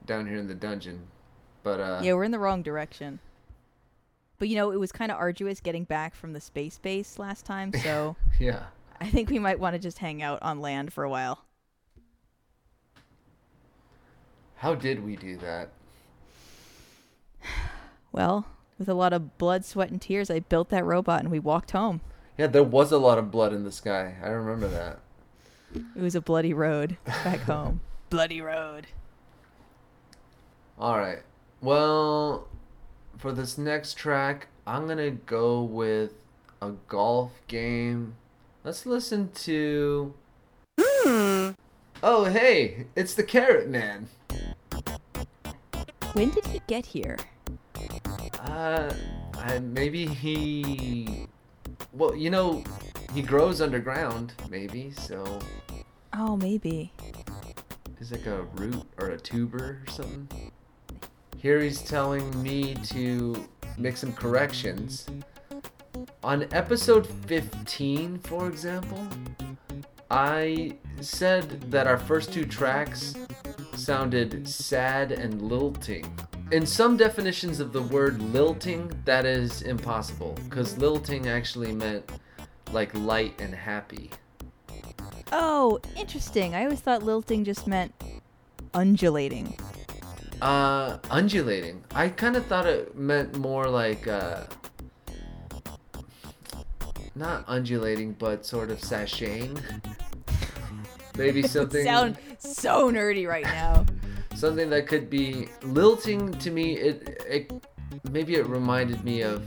down here in the dungeon, but uh, Yeah, we're in the wrong direction. But you know, it was kind of arduous getting back from the space base last time, so (laughs) yeah. I think we might want to just hang out on land for a while. How did we do that? (sighs) Well, with a lot of blood, sweat, and tears, I built that robot and we walked home. Yeah, there was a lot of blood in the sky. I remember that. It was a bloody road back (laughs) home. bloody road. All right. Well, for this next track, I'm going to go with a golf game. Let's listen to Oh, hey, it's the Carrot Man. When did he get here? Uh, I, maybe he Well, you know, he grows underground, maybe. So, Oh, maybe. he's like a root or a tuber or something. Here he's telling me to make some corrections. On episode 15, for example, I said that our first two tracks sounded sad and lilting. In some definitions of the word lilting, that is impossible, because lilting actually meant like light and happy. Oh, interesting. I always thought lilting just meant undulating. Uh, undulating. I kind of thought it meant more like, uh, not undulating, but sort of sashaying. (laughs) Maybe (laughs) something. Sound so nerdy right now. (laughs) something that could be lilting to me it it maybe it reminded me of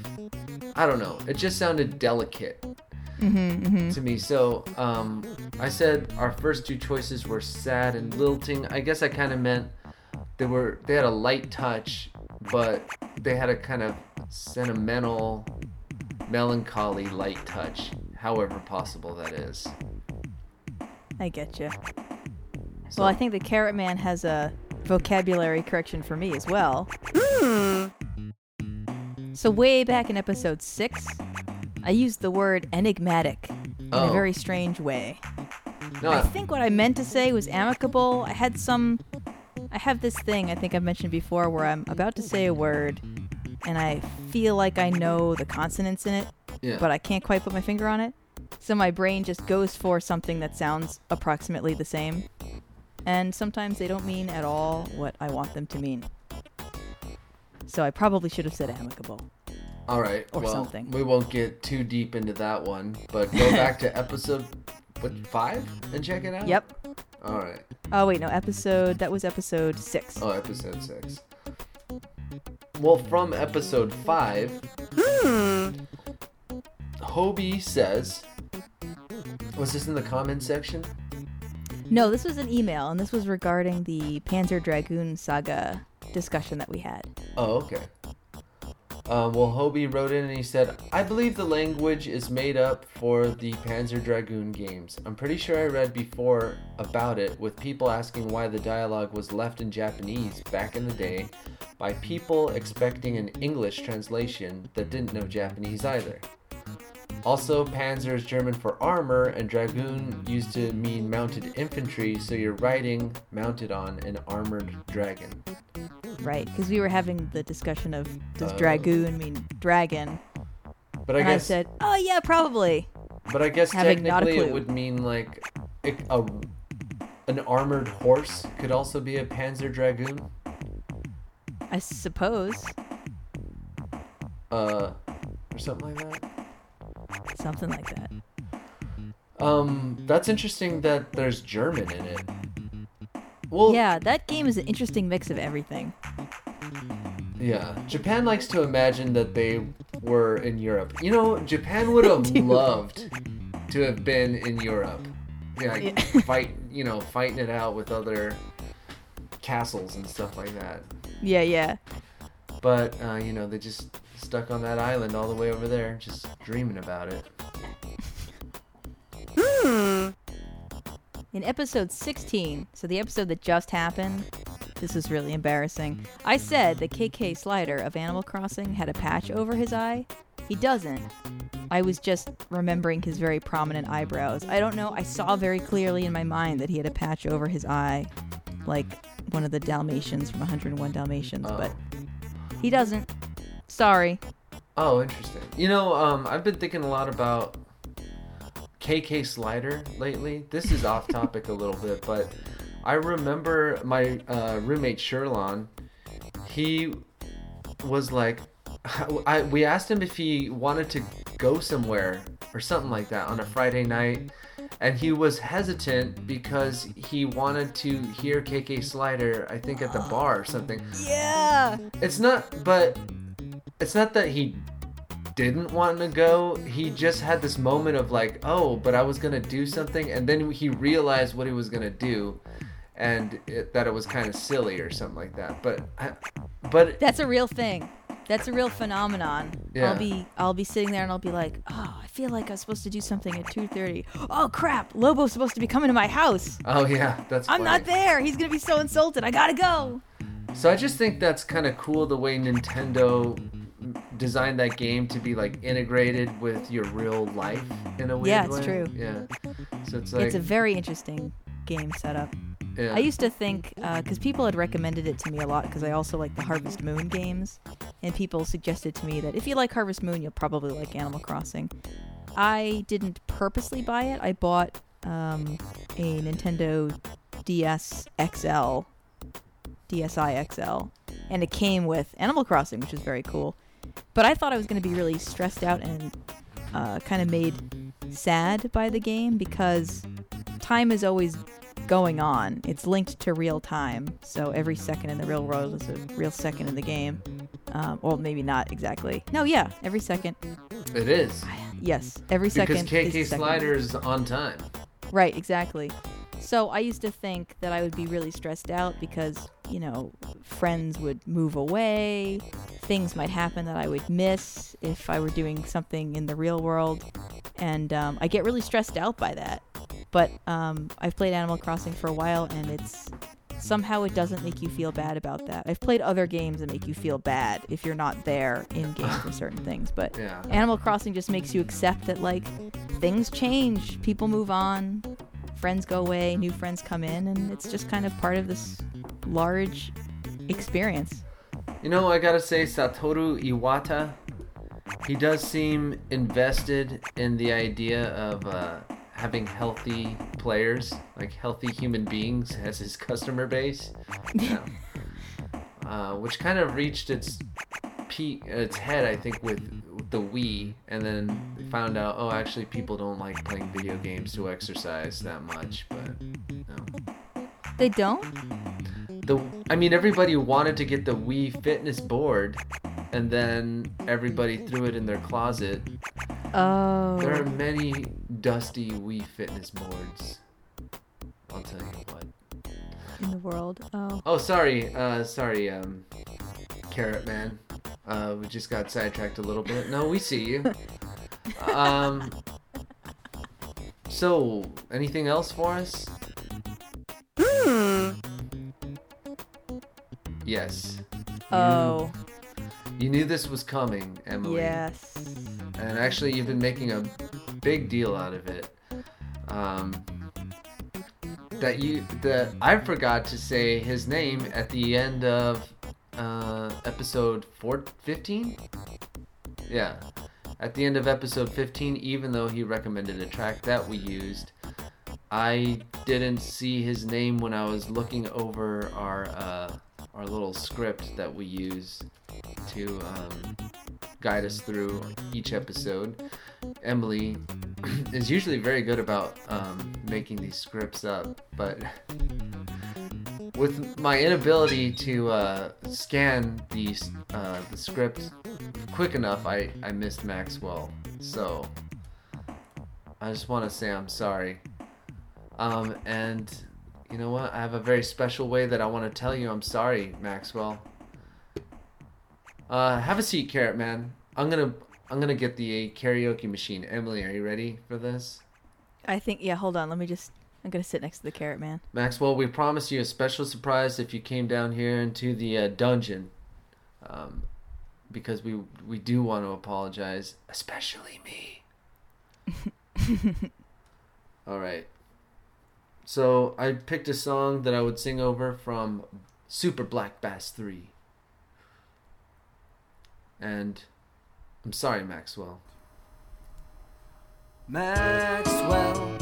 i don't know it just sounded delicate to me so um i said our first two choices were sad and lilting i guess i kind of meant they were they had a light touch but they had a kind of sentimental melancholy light touch however possible that is I get you. so, Well, I think the Carrot Man has a vocabulary correction for me as well. (gasps) So, way back in episode 6, I used the word enigmatic in a Oh. very strange way. no I think what I meant to say was amicable. I had some. I have this thing I think I've mentioned before where I'm about to say a word and I feel like I know the consonants in it, yeah but I can't quite put my finger on it. So my brain just goes for something that sounds approximately the same. And sometimes they don't mean at all what I want them to mean. So I probably should have said amicable. All right. Or well, something. we won't get too deep into that one, but go back to (laughs) episode what five and check it out. Yep. All right. Oh wait, no, episode that was episode six. Oh, episode six. Well, from episode five, hmm. Hobie says, "Was this in the comment section?" No, this was an email, and this was regarding the Panzer Dragoon saga discussion that we had. Oh, okay. Um, well, Hobie wrote in and he said, I believe the language is made up for the Panzer Dragoon games. I'm pretty sure I read before about it with people asking why the dialogue was left in Japanese back in the day by people expecting an English translation that didn't know Japanese either. Also, Panzer is German for armor, and Dragoon used to mean mounted infantry, so you're riding mounted on an armored dragon. Right, because we were having the discussion of does Oh. Dragoon mean dragon? But I and I guess said, oh yeah, probably. But I guess Having technically it would mean like it, a an armored horse could also be a Panzer Dragoon. I suppose Uh, or something like that. something like that. Um, that's interesting that there's German in it. Well, yeah, that game is an interesting mix of everything. Yeah. Japan likes to imagine that they were in Europe. You know, Japan would have (laughs) loved to have been in Europe. Yeah, like, Yeah. (laughs) fight. You know, fighting it out with other castles and stuff like that. Yeah, yeah. But uh, you know, they just stuck on that island all the way over there, just dreaming about it. In episode 16, so the episode that just happened, this is really embarrassing. I said that KK Slider of Animal Crossing had a patch over his eye. He doesn't. I was just remembering his very prominent eyebrows. I don't know, I saw very clearly in my mind that he had a patch over his eye, like one of the Dalmatians from 101 Dalmatians, Oh. but he doesn't. Sorry. Oh, interesting. You know, um, I've been thinking a lot about KK Slider lately. This is off topic a little bit, but I remember my uh, roommate Sherlon. He was like, (laughs) I, we asked him if he wanted to go somewhere or something like that on a Friday night, and he was hesitant because he wanted to hear KK Slider. I think at the bar or something. Yeah! It's not, but it's not that he didn't want to go. He just had this moment of like, oh, but I was gonna do something, and then he realized what he was gonna do, and it, that it was kind of silly or something like that. But, I, but That's a real thing. That's a real phenomenon. Yeah. I'll be I'll be sitting there and I'll be like, "Oh, I feel like I was supposed to do something at 2:30. Oh crap, Lobo's supposed to be coming to my house. oh yeah, that's. I'm funny. not there. He's going to be so insulted. I got to go." So I just think that's kind of cool the way Nintendo designed that game to be like integrated with your real life in a weird way. Yeah, it's way. true. Yeah. So it's like it's a very interesting game setup. I used to think because people had recommended it to me a lot because I also like the Harvest Moon games, and people suggested to me that if you like Harvest Moon, you'll probably like Animal Crossing. I didn't purposely buy it. I bought um, a Nintendo DS XL, DSi XL, and it came with Animal Crossing, which was very cool. But I thought I was going to be really stressed out and uh, kind of made sad by the game because time is always going on. It's linked to real time, so every second in the real world is a real second in the game. Um, well, maybe not exactly. No, yeah, every second. it is Yes, every second. because. KK is a second. Slider's on time. Right, exactly. So I used to think that I would be really stressed out because, you know, friends would move away, things might happen that I would miss if I were doing something in the real world, and um, I get really stressed out by that. But um, I've played Animal Crossing for a while, and it's somehow it doesn't make you feel bad about that. I've played other games that make you feel bad if you're not there in game for (laughs) certain things, but Yeah. Animal Crossing just makes you accept that like things change, people move on, friends go away, new friends come in, and it's just kind of part of this large experience. You know, I gotta say, Satoru Iwata, he does seem invested in the idea of uh, having healthy players, like healthy human beings, as his (laughs) customer base. Yeah. uh, which kind of reached its peak its head, I think, with, the Wii, and then found out, oh, actually, people don't like playing video games to exercise that much. But no, They don't? the I mean, everybody wanted to get the Wii Fitness board, and then everybody threw it in their closet. Oh. There are many dusty Wii Fitness boards. I'll tell you what. in the world. Oh. Oh, sorry, uh, sorry, um, Carrot Man. Uh, we just got sidetracked a little bit. No, we see you. (laughs) Um, so, anything else for us? Hmm. Yes. Oh. You knew this was coming, Emily. Yes. And actually, you've been making a big deal out of it. Um, that you that I forgot to say his name at the end of uh, episode four, 15? Yeah. At the end of episode 15, even though he recommended a track that we used, I didn't see his name when I was looking over our uh, our little script that we use to um, guide us through each episode. Emily (clears throat) is usually very good about um, making these scripts up, but (laughs) with my inability to uh, scan the uh, the script quick enough, I, I missed Maxwell. So I just want to say I'm sorry. Um, and you know what? I have a very special way that I want to tell you I'm sorry, Maxwell. Uh, have a seat, Carrot Man. I'm gonna I'm gonna get the karaoke machine. Emily, are you ready for this? I think, yeah, hold on. Let me just. I'm going to sit next to the carrot man. Maxwell, we promised you a special surprise if you came down here into the uh, dungeon. Um, because we we do want to apologize, especially me. (laughs) All right. So I picked a song that I would sing over from Super Black Bass 3. And I'm sorry, Maxwell. Maxwell,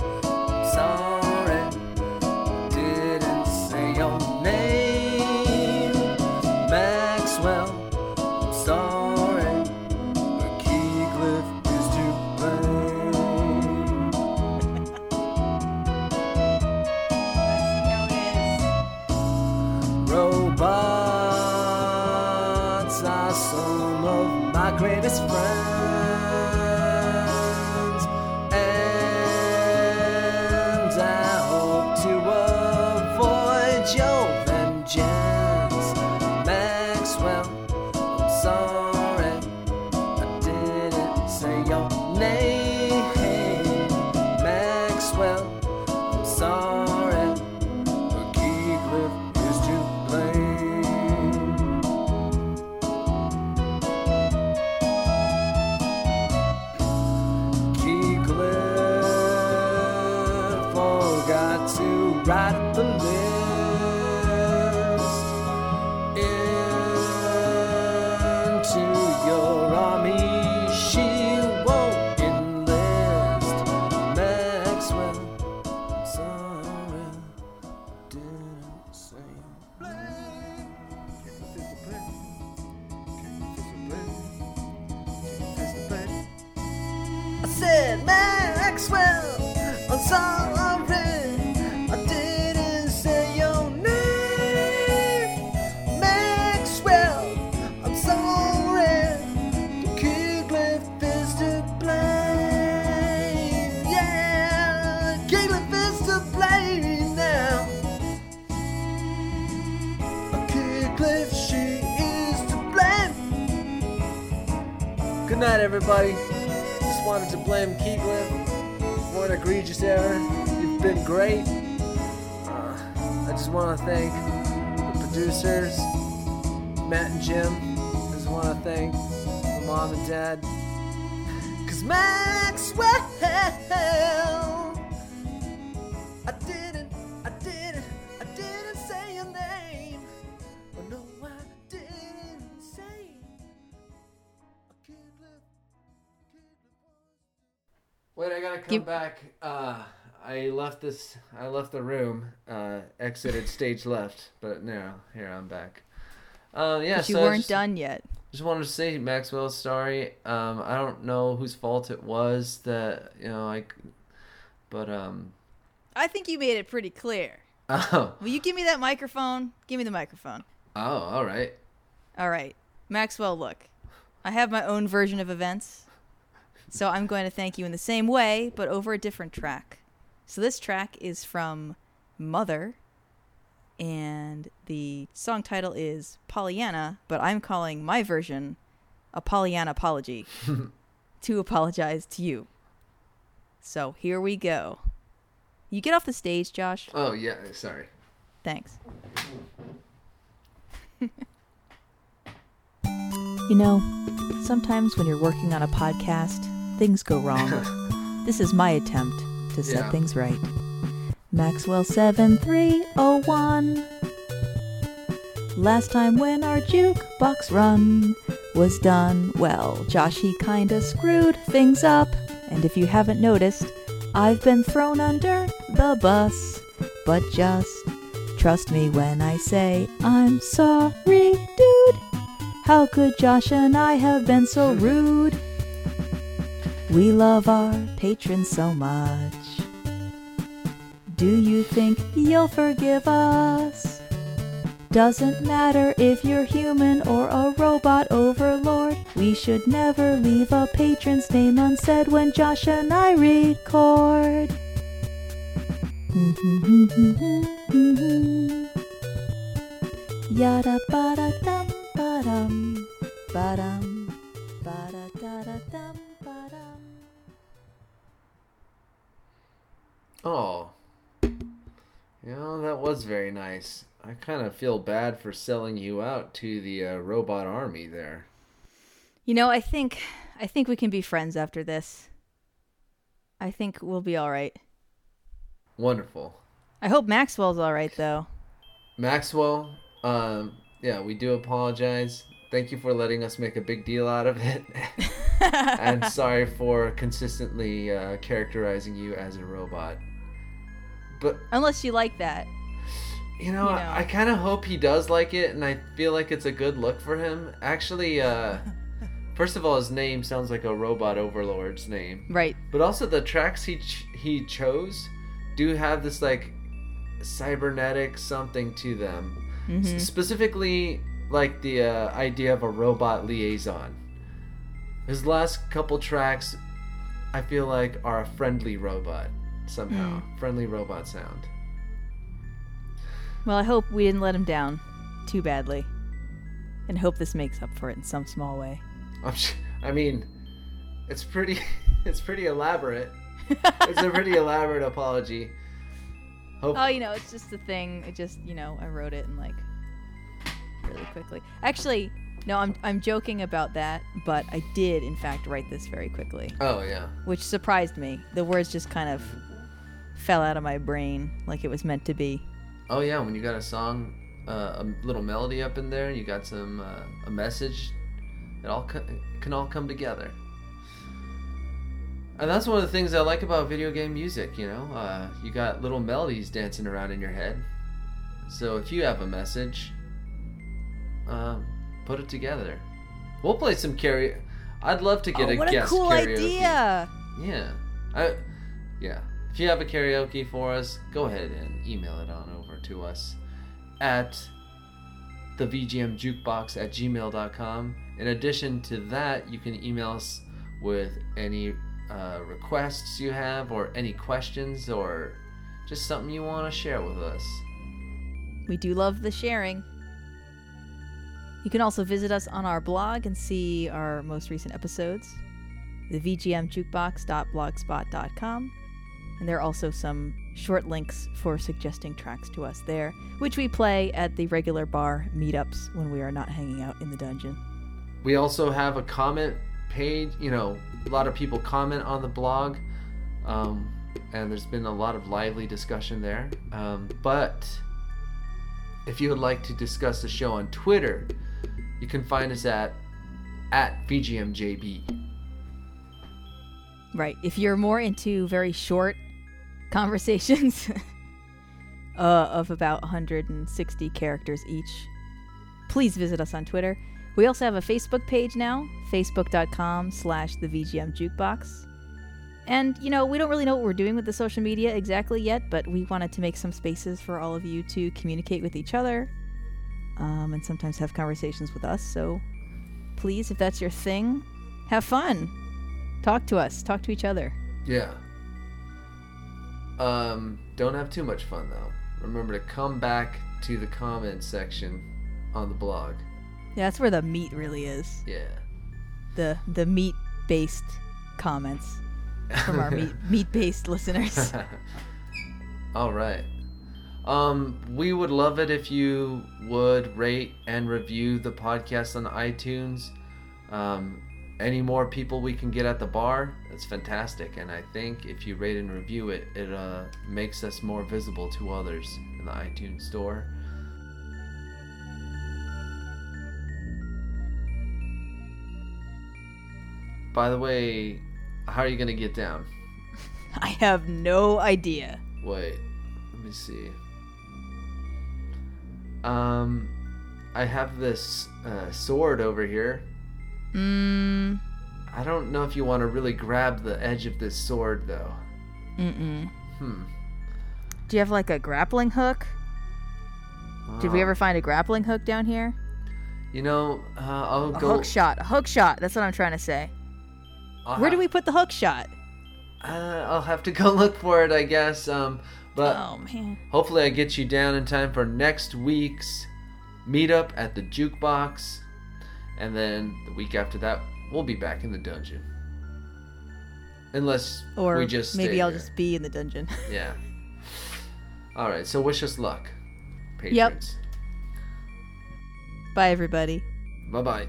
everybody. Just wanted to blame Keeglin for an egregious error. You've been great. Uh, I just want to thank the producers, Matt and Jim. I just want to thank my mom and dad. Cause Maxwell, Wait, I gotta come back. Uh, I left this. I left the room. Uh, exited stage left, but now here I'm back. Uh, yeah, But you so weren't just, done yet. just wanted to say Maxwell, sorry. Um, I don't know whose fault it was that you know I, but um, I think you made it pretty clear. (laughs) oh, Will you give me that microphone? Give me the microphone. oh, all right. All right. Maxwell, look. I have my own version of events. So I'm going to thank you in the same way, but over a different track. So this track is from Mother, and the song title is Pollyanna, but I'm calling my version a Pollyanna apology (laughs) to apologize to you. So here we go. You get off the stage, Josh. Oh yeah, sorry. Thanks. (laughs) you know, sometimes when you're working on a podcast, things go wrong. (laughs) this is my attempt to set Yeah. things right. Maxwell 7301. Last time when our jukebox run was done, well, Josh he kinda screwed things up. And if you haven't noticed, I've been thrown under the bus. But just trust me when I say I'm sorry, dude. How could Josh and I have been so (laughs) rude? We love our patrons so much. Do you think you'll forgive us? Doesn't matter if you're human or a robot overlord. We should never leave a patron's name unsaid when Josh and I record. (laughs) Yada bada dum badum badum bada Oh, know that was very nice. I kind of feel bad for selling you out to the uh, robot army there. You know, I think I think we can be friends after this. I think we'll be all right. Wonderful, I hope Maxwell's all right though. Maxwell. Um, yeah, we do apologize. Thank you for letting us make a big deal out of it, (laughs) and sorry for consistently uh, characterizing you as a robot. But Unless you like that. You know, You know. I, I kind of hope he does like it, and I feel like it's a good look for him. Actually, uh, (laughs) first of all, his name sounds like a robot overlord's name, Right. but also the tracks he ch- he chose do have this like cybernetic something to them. Mhm. S- specifically, like the uh, idea of a robot liaison. His last couple tracks, I feel like, are a friendly robot somehow, hmm. friendly robot sound. Well, I hope we didn't let him down too badly. And hope this makes up for it in some small way. (laughs) I'm sh- I mean, it's pretty. (laughs) It's pretty elaborate. (laughs) It's a pretty elaborate apology. Hope. Oh, you know, it's just a thing. It just, you know, I wrote it and like really quickly. Actually, no, I'm I'm joking about that, but I did in fact write this very quickly, Oh yeah. which surprised me. The words just kind of fell out of my brain like it was meant to be. Oh yeah. When you got a song, uh, a little melody up in there, you got some uh, a message. It all co- can all come together. And that's one of the things I like about video game music. You know, uh, you got little melodies dancing around in your head. So if you have a message, um, put it together. We'll play some karaoke. I'd love to get oh, a what a guest cool karaoke. idea! Yeah. I yeah. If you have a karaoke for us, go ahead and email it on over to us at the VGM jukebox at gmail.com. In addition to that, you can email us with any uh, requests you have or any questions or just something you want to share with us. We do love the sharing. You can also visit us on our blog and see our most recent episodes, the vgmjukebox.blogspot.com. And there are also some short links for suggesting tracks to us there, which we play at the regular bar meetups when we are not hanging out in the dungeon. We also have a comment page. You know, a lot of people comment on the blog, um, and there's been a lot of lively discussion there. Um, but if you would like to discuss the show on Twitter, you can find us at at VGMJB. Right. If you're more into very short conversations (laughs) uh, of about 160 characters each, please visit us on Twitter. We also have a Facebook page now, facebook.com slash the VGM Jukebox. And, you know, we don't really know what we're doing with the social media exactly yet, but we wanted to make some spaces for all of you to communicate with each other um, and sometimes have conversations with us. So please, if that's your thing, have fun. Talk to us, talk to each other. Yeah. Um, don't have too much fun though. Remember to come back to the comment section on the blog. Yeah, that's where the meat really is. Yeah. The the meat based comments from our meat (laughs) meat based listeners. (laughs) All right. Um, we would love it if you would rate and review the podcast on iTunes. Um, any more people we can get at the bar, that's fantastic. And I think if you rate and review it, it uh, makes us more visible to others in the iTunes store. By the way, how are you gonna get down? (laughs) I have no idea. Wait, let me see. Um, I have this uh, sword over here. Mm. I don't know if you want to really grab the edge of this sword, though. Mm-mm. Hmm. Do you have like a grappling hook? Did we ever find a grappling hook down here? You know, uh, I'll A go. hook shot. A hook shot. That's what I'm trying to say. I'll Where do we put the hook shot? Uh, I'll have to (laughs) go look for it, I guess. Um, but oh man. hopefully, I get you down in time for next week's meetup at the jukebox, and then the week after that, we'll be back in the dungeon. Unless Or we just maybe I'll here. just be in the dungeon. (laughs) Yeah. All right. So wish us luck, patrons. Yep. Bye everybody. Bye bye.